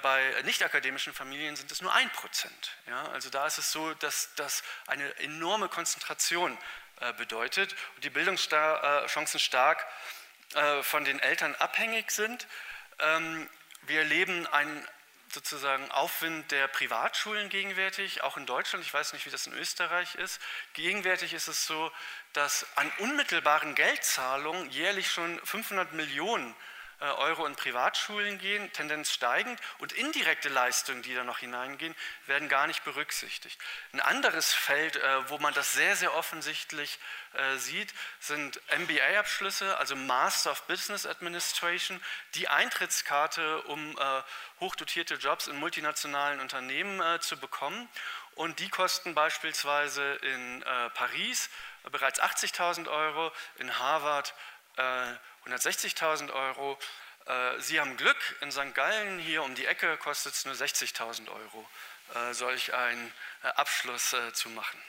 [SPEAKER 3] Bei nicht-akademischen Familien sind es nur 1 Prozent. Ja, also da ist es so, dass das eine enorme Konzentration bedeutet und die Bildungschancen stark von den Eltern abhängig sind. Ähm, wir erleben einen sozusagen Aufwind der Privatschulen gegenwärtig, auch in Deutschland. Ich weiß nicht, wie das in Österreich ist. Gegenwärtig ist es so, dass an unmittelbaren Geldzahlungen jährlich schon 500 Millionen Euro in Privatschulen gehen, Tendenz steigend, und indirekte Leistungen, die da noch hineingehen, werden gar nicht berücksichtigt. Ein anderes Feld, äh, wo man das sehr, sehr offensichtlich äh, sieht, sind MBA-Abschlüsse, also Master of Business Administration, die Eintrittskarte, um hochdotierte Jobs in multinationalen Unternehmen zu bekommen. Und die kosten beispielsweise in Paris bereits 80.000 Euro, in Harvard 160.000 Euro. Äh, Sie haben Glück, in St. Gallen hier um die Ecke kostet es nur 60.000 Euro, äh, solch einen äh, Abschluss zu machen.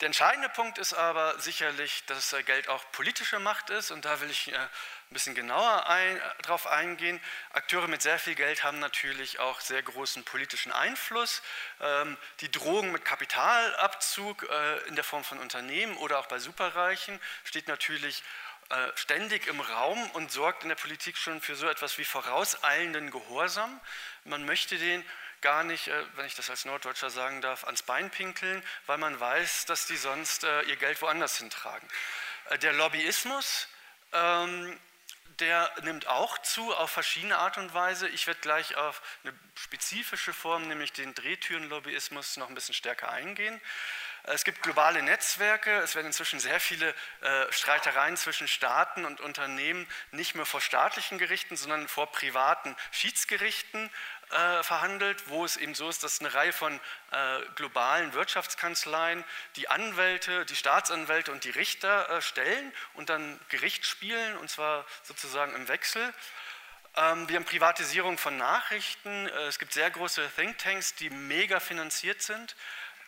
[SPEAKER 3] Der entscheidende Punkt ist aber sicherlich, dass Geld auch politische Macht ist und da will ich ein bisschen genauer ein, drauf eingehen. Akteure mit sehr viel Geld haben natürlich auch sehr großen politischen Einfluss. Ähm, die Drohung mit Kapitalabzug in der Form von Unternehmen oder auch bei Superreichen steht natürlich ständig im Raum und sorgt in der Politik schon für so etwas wie vorauseilenden Gehorsam. Man möchte den gar nicht, äh, wenn ich das als Norddeutscher sagen darf, ans Bein pinkeln, weil man weiß, dass die sonst äh, ihr Geld woanders hintragen. Der Lobbyismus, ähm, der nimmt auch zu auf verschiedene Art und Weise. Ich werde gleich auf eine spezifische Form, nämlich den Drehtüren-Lobbyismus, noch ein bisschen stärker eingehen. Es gibt globale Netzwerke, es werden inzwischen sehr viele äh, Streitereien zwischen Staaten und Unternehmen nicht mehr vor staatlichen Gerichten, sondern vor privaten Schiedsgerichten äh, verhandelt, wo es eben so ist, dass eine Reihe von äh, globalen Wirtschaftskanzleien die Anwälte, die Staatsanwälte und die Richter stellen und dann Gericht spielen, und zwar sozusagen im Wechsel. Ähm, wir haben Privatisierung von Nachrichten. Es gibt sehr große Thinktanks, die mega finanziert sind.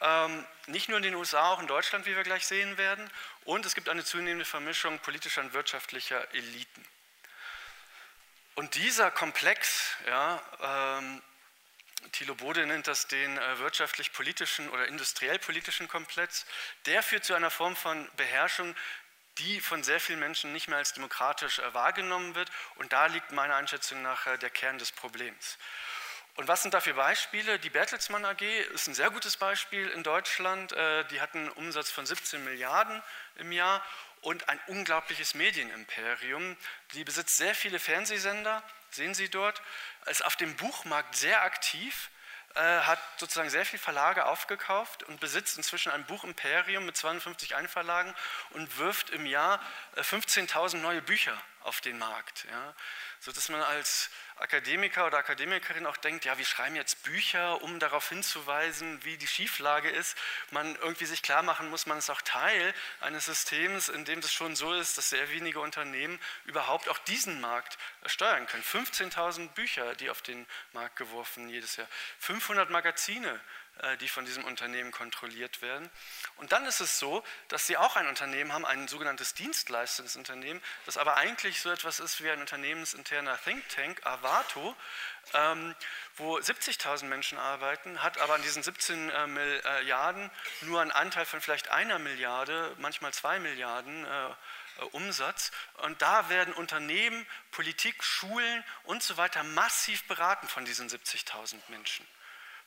[SPEAKER 3] Ähm, nicht nur in den USA, auch in Deutschland, wie wir gleich sehen werden. Und es gibt eine zunehmende Vermischung politischer und wirtschaftlicher Eliten. Und dieser Komplex, ja, ähm, Thilo Bode nennt das den äh, wirtschaftlich-politischen oder industriell-politischen Komplex, der führt zu einer Form von Beherrschung, die von sehr vielen Menschen nicht mehr als demokratisch äh, wahrgenommen wird. Und da liegt meiner Einschätzung nach äh, der Kern des Problems. Und was sind dafür Beispiele? Die Bertelsmann AG ist ein sehr gutes Beispiel in Deutschland. Äh, die hatten einen Umsatz von 17 Milliarden im Jahr und ein unglaubliches Medienimperium. Die besitzt sehr viele Fernsehsender, sehen Sie dort, ist auf dem Buchmarkt sehr aktiv, äh, hat sozusagen sehr viele Verlage aufgekauft und besitzt inzwischen ein Buchimperium mit 52 Einverlagen und wirft im Jahr 15.000 äh, neue Bücher auf den Markt. Ja, sodass man als Akademiker oder Akademikerin auch denkt, ja, wir schreiben jetzt Bücher, um darauf hinzuweisen, wie die Schieflage ist. Man irgendwie sich klar machen muss, man ist auch Teil eines Systems, in dem es schon so ist, dass sehr wenige Unternehmen überhaupt auch diesen Markt steuern können. 15.000 Bücher, die auf den Markt geworfen jedes Jahr. 500 Magazine, die von diesem Unternehmen kontrolliert werden. Und dann ist es so, dass sie auch ein Unternehmen haben, ein sogenanntes Dienstleistungsunternehmen, das aber eigentlich so etwas ist wie ein unternehmensinterner Think Tank, Avato, ähm, wo 70.000 Menschen arbeiten, hat aber an diesen 17 äh, Milliarden nur einen Anteil von vielleicht einer Milliarde, manchmal zwei Milliarden äh, äh, Umsatz. Und da werden Unternehmen, Politik, Schulen und so weiter massiv beraten von diesen 70.000 Menschen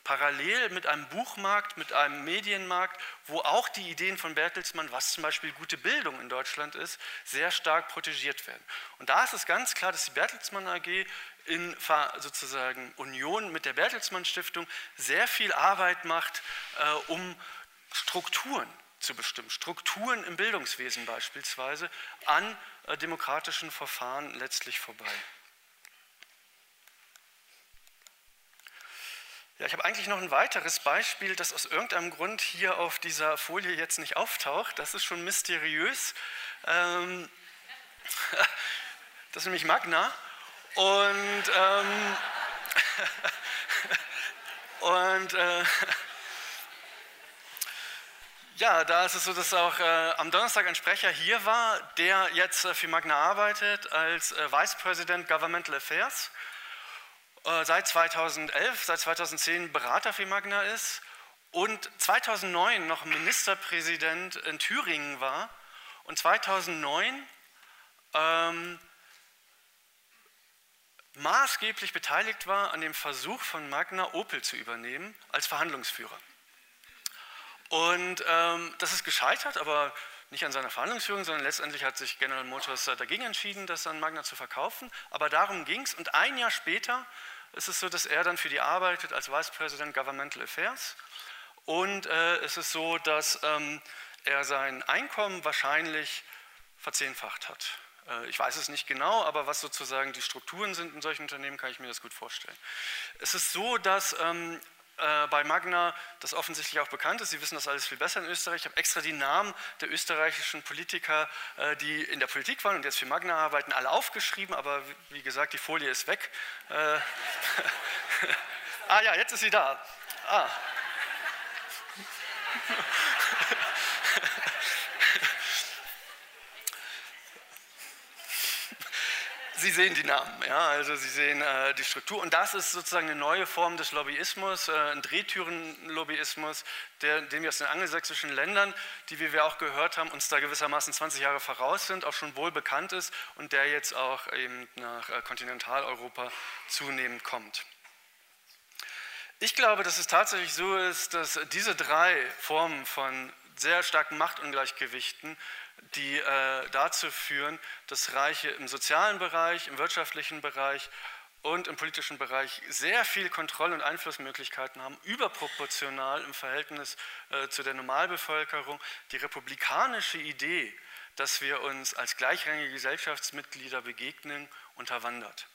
[SPEAKER 3] parallel mit einem Buchmarkt, mit einem Medienmarkt, wo auch die Ideen von Bertelsmann, was zum Beispiel gute Bildung in Deutschland ist, sehr stark protegiert werden. Und da ist es ganz klar, dass die Bertelsmann AG in sozusagen Union mit der Bertelsmann Stiftung sehr viel Arbeit macht, äh, um Strukturen zu bestimmen, Strukturen im Bildungswesen beispielsweise, an äh, demokratischen Verfahren letztlich vorbei. Ja, ich habe eigentlich noch ein weiteres Beispiel, das aus irgendeinem Grund hier auf dieser Folie jetzt nicht auftaucht. Das ist schon mysteriös. Ähm, das ist nämlich Magna. Und, ähm, und äh, ja, da ist es so, dass auch äh, am Donnerstag ein Sprecher hier war, der jetzt äh, für Magna arbeitet als äh, Vice President Governmental Affairs. Äh, seit 2011, seit 2010 Berater für Magna ist und 2009 noch Ministerpräsident in Thüringen war und 2009 ähm, maßgeblich beteiligt war an dem Versuch von Magna Opel zu übernehmen als Verhandlungsführer. Und ähm, das ist gescheitert, aber nicht an seiner Verhandlungsführung, sondern letztendlich hat sich General Motors dagegen entschieden, das an Magna zu verkaufen. Aber darum ging es. Und ein Jahr später ist es so, dass er dann für die arbeitet als Vice President Governmental Affairs. Und äh, es ist so, dass ähm, er sein Einkommen wahrscheinlich verzehnfacht hat. Äh, ich weiß es nicht genau, aber was sozusagen die Strukturen sind in solchen Unternehmen, kann ich mir das gut vorstellen. Es ist so, dass ähm, äh, bei Magna das offensichtlich auch bekannt ist. Sie wissen das alles viel besser in Österreich. Ich habe extra die Namen der österreichischen Politiker, äh, die in der Politik waren und jetzt für Magna arbeiten, alle aufgeschrieben, aber wie gesagt, die Folie ist weg. Äh, ah ja, jetzt ist sie da. Ah. Sie sehen die Namen, ja, also Sie sehen äh, die Struktur und das ist sozusagen eine neue Form des Lobbyismus, äh, ein Drehtüren-Lobbyismus, der, den wir aus den angelsächsischen Ländern, die wie wir auch gehört haben, uns da gewissermaßen 20 Jahre voraus sind, auch schon wohl bekannt ist und der jetzt auch eben nach äh, Kontinentaleuropa zunehmend kommt. Ich glaube, dass es tatsächlich so ist, dass diese drei Formen von sehr starken Machtungleichgewichten die äh, dazu führen, dass Reiche im sozialen Bereich, im wirtschaftlichen Bereich und im politischen Bereich sehr viel Kontroll- und Einflussmöglichkeiten haben, überproportional im Verhältnis äh, zu der Normalbevölkerung. Die republikanische Idee, dass wir uns als gleichrangige Gesellschaftsmitglieder begegnen, unterwandert.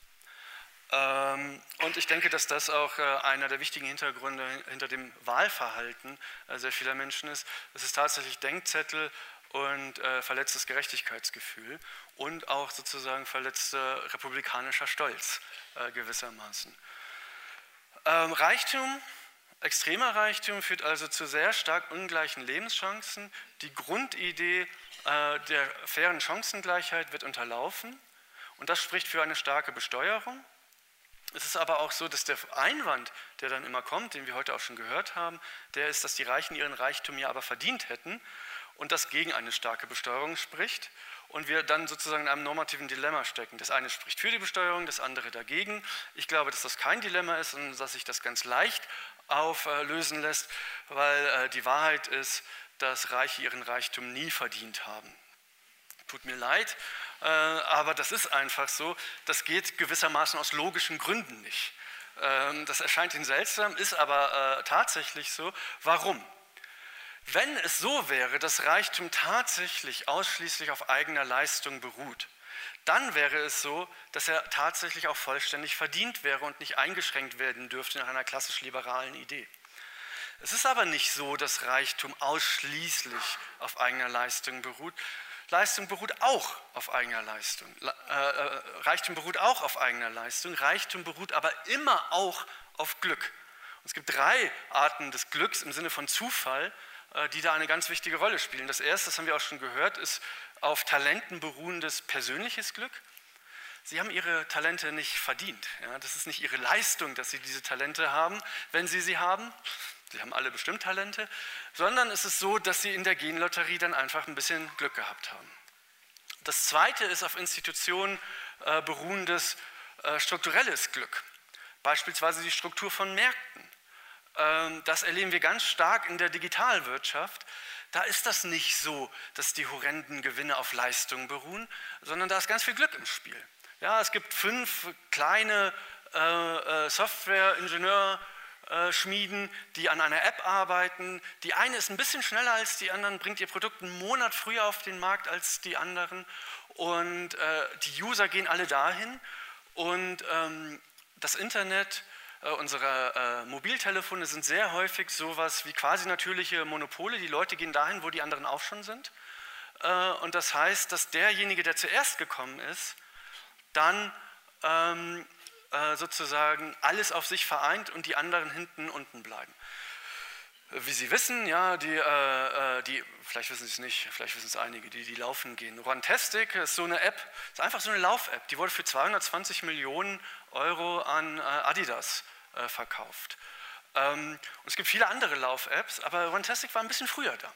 [SPEAKER 3] Ähm, und ich denke, dass das auch äh, einer der wichtigen Hintergründe hinter dem Wahlverhalten äh, sehr vieler Menschen ist. Es ist tatsächlich Denkzettel und äh, verletztes Gerechtigkeitsgefühl und auch sozusagen verletzter republikanischer Stolz äh, gewissermaßen. Ähm, Reichtum, extremer Reichtum führt also zu sehr stark ungleichen Lebenschancen. Die Grundidee äh, der fairen Chancengleichheit wird unterlaufen und das spricht für eine starke Besteuerung. Es ist aber auch so, dass der Einwand, der dann immer kommt, den wir heute auch schon gehört haben, der ist, dass die Reichen ihren Reichtum ja aber verdient hätten und das gegen eine starke Besteuerung spricht und wir dann sozusagen in einem normativen Dilemma stecken. Das eine spricht für die Besteuerung, das andere dagegen. Ich glaube, dass das kein Dilemma ist und dass sich das ganz leicht auflösen lässt, weil äh, die Wahrheit ist, dass Reiche ihren Reichtum nie verdient haben. Tut mir leid, äh, aber das ist einfach so. Das geht gewissermaßen aus logischen Gründen nicht. Ähm, das erscheint Ihnen seltsam, ist aber äh, tatsächlich so. Warum? Wenn es so wäre, dass Reichtum tatsächlich ausschließlich auf eigener Leistung beruht, dann wäre es so, dass er tatsächlich auch vollständig verdient wäre und nicht eingeschränkt werden dürfte nach einer klassisch liberalen Idee. Es ist aber nicht so, dass Reichtum ausschließlich auf eigener Leistung beruht. Leistung beruht auch auf eigener Leistung. Äh, äh, Reichtum beruht auch auf eigener Leistung. Reichtum beruht aber immer auch auf Glück. Es gibt drei Arten des Glücks im Sinne von Zufall die da eine ganz wichtige Rolle spielen. Das erste, das haben wir auch schon gehört, ist auf Talenten beruhendes persönliches Glück. Sie haben ihre Talente nicht verdient. Ja, das ist nicht ihre Leistung, dass sie diese Talente haben, wenn sie sie haben. Sie haben alle bestimmt Talente, sondern es ist so, dass sie in der Genlotterie dann einfach ein bisschen Glück gehabt haben. Das zweite ist auf Institutionen äh, beruhendes äh, strukturelles Glück, beispielsweise die Struktur von Märkten. Ähm, das erleben wir ganz stark in der Digitalwirtschaft. Da ist das nicht so, dass die horrenden Gewinne auf Leistung beruhen, sondern da ist ganz viel Glück im Spiel. Ja, es gibt fünf kleine äh, äh, Software-Ingenieurschmieden, die an einer App arbeiten. Die eine ist ein bisschen schneller als die anderen, bringt ihr Produkt einen Monat früher auf den Markt als die anderen. Und äh, die User gehen alle dahin. Und ähm, das Internet unsere äh, Mobiltelefone sind sehr häufig sowas wie quasi natürliche Monopole. Die Leute gehen dahin, wo die anderen auch schon sind. Äh, und das heißt, dass derjenige, der zuerst gekommen ist, dann ähm, äh, sozusagen alles auf sich vereint und die anderen hinten unten bleiben. Wie Sie wissen, ja, die, äh, äh, die vielleicht wissen Sie es nicht, vielleicht wissen es einige, die, die laufen gehen. Runtastic ist so eine App, ist einfach so eine Lauf-App, die wurde für 220 Millionen Euro an Adidas äh, verkauft. Ähm, und es gibt viele andere Lauf-Apps, aber Runtastic war ein bisschen früher da.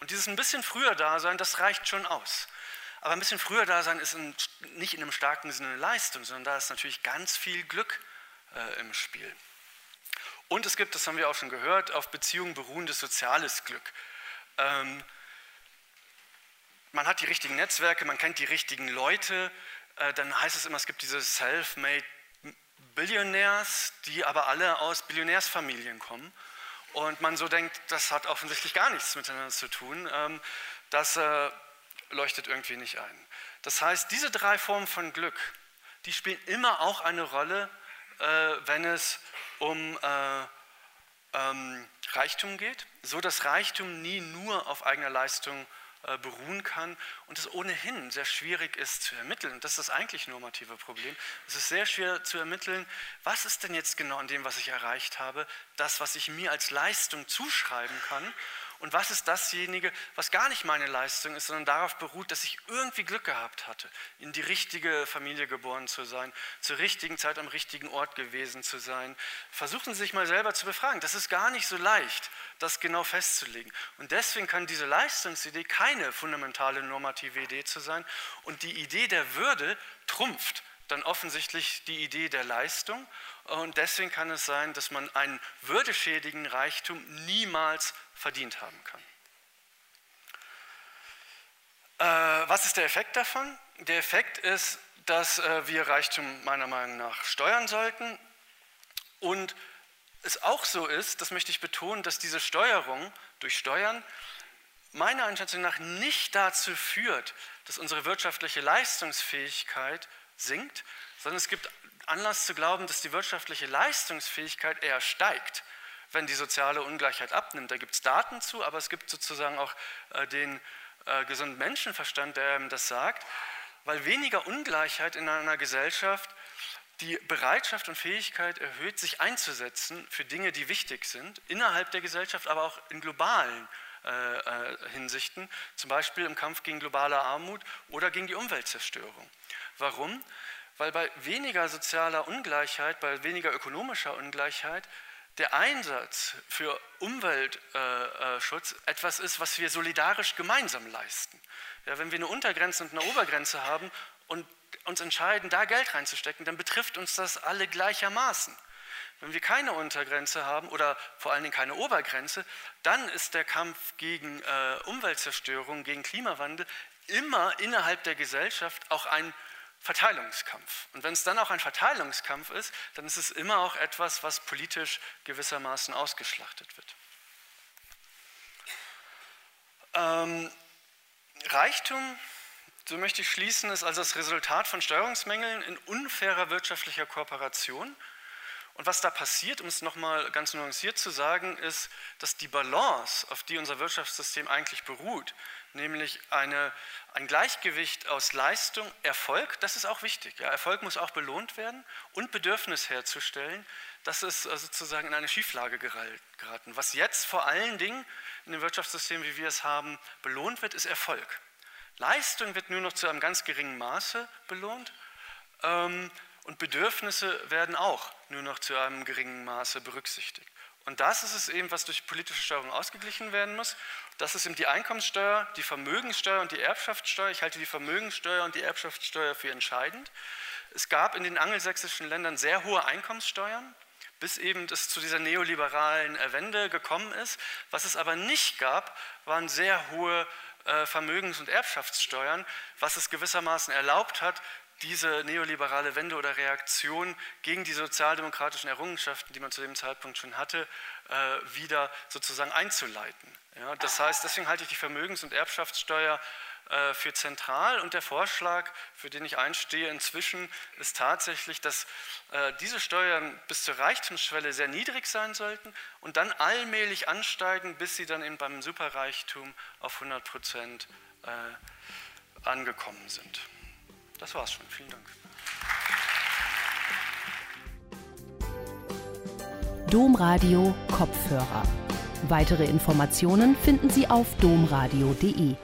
[SPEAKER 3] Und dieses ein bisschen früher da sein, das reicht schon aus. Aber ein bisschen früher da sein ist in, nicht in einem starken Sinne Leistung, sondern da ist natürlich ganz viel Glück äh, im Spiel. Und es gibt, das haben wir auch schon gehört, auf Beziehungen beruhendes soziales Glück. Ähm, man hat die richtigen Netzwerke, man kennt die richtigen Leute, äh, dann heißt es immer, es gibt diese Self-Made Billionärs, die aber alle aus Billionärsfamilien kommen. Und man so denkt, das hat offensichtlich gar nichts miteinander zu tun. Ähm, das äh, leuchtet irgendwie nicht ein. Das heißt, diese drei Formen von Glück, die spielen immer auch eine Rolle, äh, wenn es um äh, ähm, Reichtum geht, so dass Reichtum nie nur auf eigener Leistung äh, beruhen kann und es ohnehin sehr schwierig ist zu ermitteln. Und das ist das eigentlich normative Problem. Es ist sehr schwer zu ermitteln, was ist denn jetzt genau an dem, was ich erreicht habe, das, was ich mir als Leistung zuschreiben kann und was ist dasjenige, was gar nicht meine Leistung ist, sondern darauf beruht, dass ich irgendwie Glück gehabt hatte, in die richtige Familie geboren zu sein, zur richtigen Zeit am richtigen Ort gewesen zu sein. Versuchen Sie sich mal selber zu befragen. Das ist gar nicht so leicht, das genau festzulegen. Und deswegen kann diese Leistungsidee keine fundamentale normative Idee zu sein. Und die Idee der Würde trumpft dann offensichtlich die Idee der Leistung. Und deswegen kann es sein, dass man einen würdeschädigen Reichtum niemals verdient haben kann. Äh, was ist der Effekt davon? Der Effekt ist, dass äh, wir Reichtum meiner Meinung nach steuern sollten und es auch so ist, das möchte ich betonen, dass diese Steuerung durch Steuern meiner Einschätzung nach nicht dazu führt, dass unsere wirtschaftliche Leistungsfähigkeit sinkt, sondern es gibt Anlass zu glauben, dass die wirtschaftliche Leistungsfähigkeit eher steigt, wenn die soziale Ungleichheit abnimmt. Da gibt es Daten zu, aber es gibt sozusagen auch äh, den äh, gesunden Menschenverstand, der das sagt, weil weniger Ungleichheit in einer Gesellschaft die Bereitschaft und Fähigkeit erhöht, sich einzusetzen für Dinge, die wichtig sind, innerhalb der Gesellschaft, aber auch in globalen äh, äh Hinsichten, zum Beispiel im Kampf gegen globale Armut oder gegen die Umweltzerstörung. Warum? Weil bei weniger sozialer Ungleichheit, bei weniger ökonomischer Ungleichheit der Einsatz für Umweltschutz äh, etwas ist, was wir solidarisch gemeinsam leisten. Ja, wenn wir eine Untergrenze und eine Obergrenze haben und uns entscheiden, da Geld reinzustecken, dann betrifft uns das alle gleichermaßen. Wenn wir keine Untergrenze haben oder vor allen Dingen keine Obergrenze, dann ist der Kampf gegen äh, Umweltzerstörung, gegen Klimawandel immer innerhalb der Gesellschaft auch ein Verteilungskampf. Und wenn es dann auch ein Verteilungskampf ist, dann ist es immer auch etwas, was politisch gewissermaßen ausgeschlachtet wird. Ähm, Reichtum, so möchte ich schließen, ist also das Resultat von Steuerungsmängeln in unfairer wirtschaftlicher Kooperation. Und was da passiert, um es nochmal ganz nuanciert zu sagen, ist, dass die Balance, auf die unser Wirtschaftssystem eigentlich beruht, nämlich eine, ein Gleichgewicht aus Leistung, Erfolg, das ist auch wichtig. Ja, Erfolg muss auch belohnt werden und Bedürfnis herzustellen. Das ist äh, sozusagen in eine Schieflage geraten. Was jetzt vor allen Dingen in dem Wirtschaftssystem, wie wir es haben, belohnt wird, ist Erfolg. Leistung wird nur noch zu einem ganz geringen Maße belohnt ähm, und Bedürfnisse werden auch nur noch zu einem geringen Maße berücksichtigt. Und das ist es eben, was durch politische Steuerung ausgeglichen werden muss. Das ist eben die Einkommenssteuer, die Vermögenssteuer und die Erbschaftssteuer. Ich halte die Vermögenssteuer und die Erbschaftssteuer für entscheidend. Es gab in den angelsächsischen Ländern sehr hohe Einkommenssteuern, bis eben es zu dieser neoliberalen Wende gekommen ist. Was es aber nicht gab, waren sehr hohe äh, Vermögens- und Erbschaftssteuern, was es gewissermaßen erlaubt hat, diese neoliberale Wende oder Reaktion gegen die sozialdemokratischen Errungenschaften, die man zu dem Zeitpunkt schon hatte, äh, wieder sozusagen einzuleiten. Ja, das heißt, deswegen halte ich die Vermögens- und Erbschaftssteuer äh, für zentral und der Vorschlag, für den ich einstehe inzwischen, ist tatsächlich, dass äh, diese Steuern bis zur Reichtumsschwelle sehr niedrig sein sollten und dann allmählich ansteigen, bis sie dann eben beim Superreichtum auf 100 Prozent angekommen sind. Das war's schon. Vielen Dank.
[SPEAKER 1] Domradio Kopfhörer. Weitere Informationen finden Sie auf domradio.de.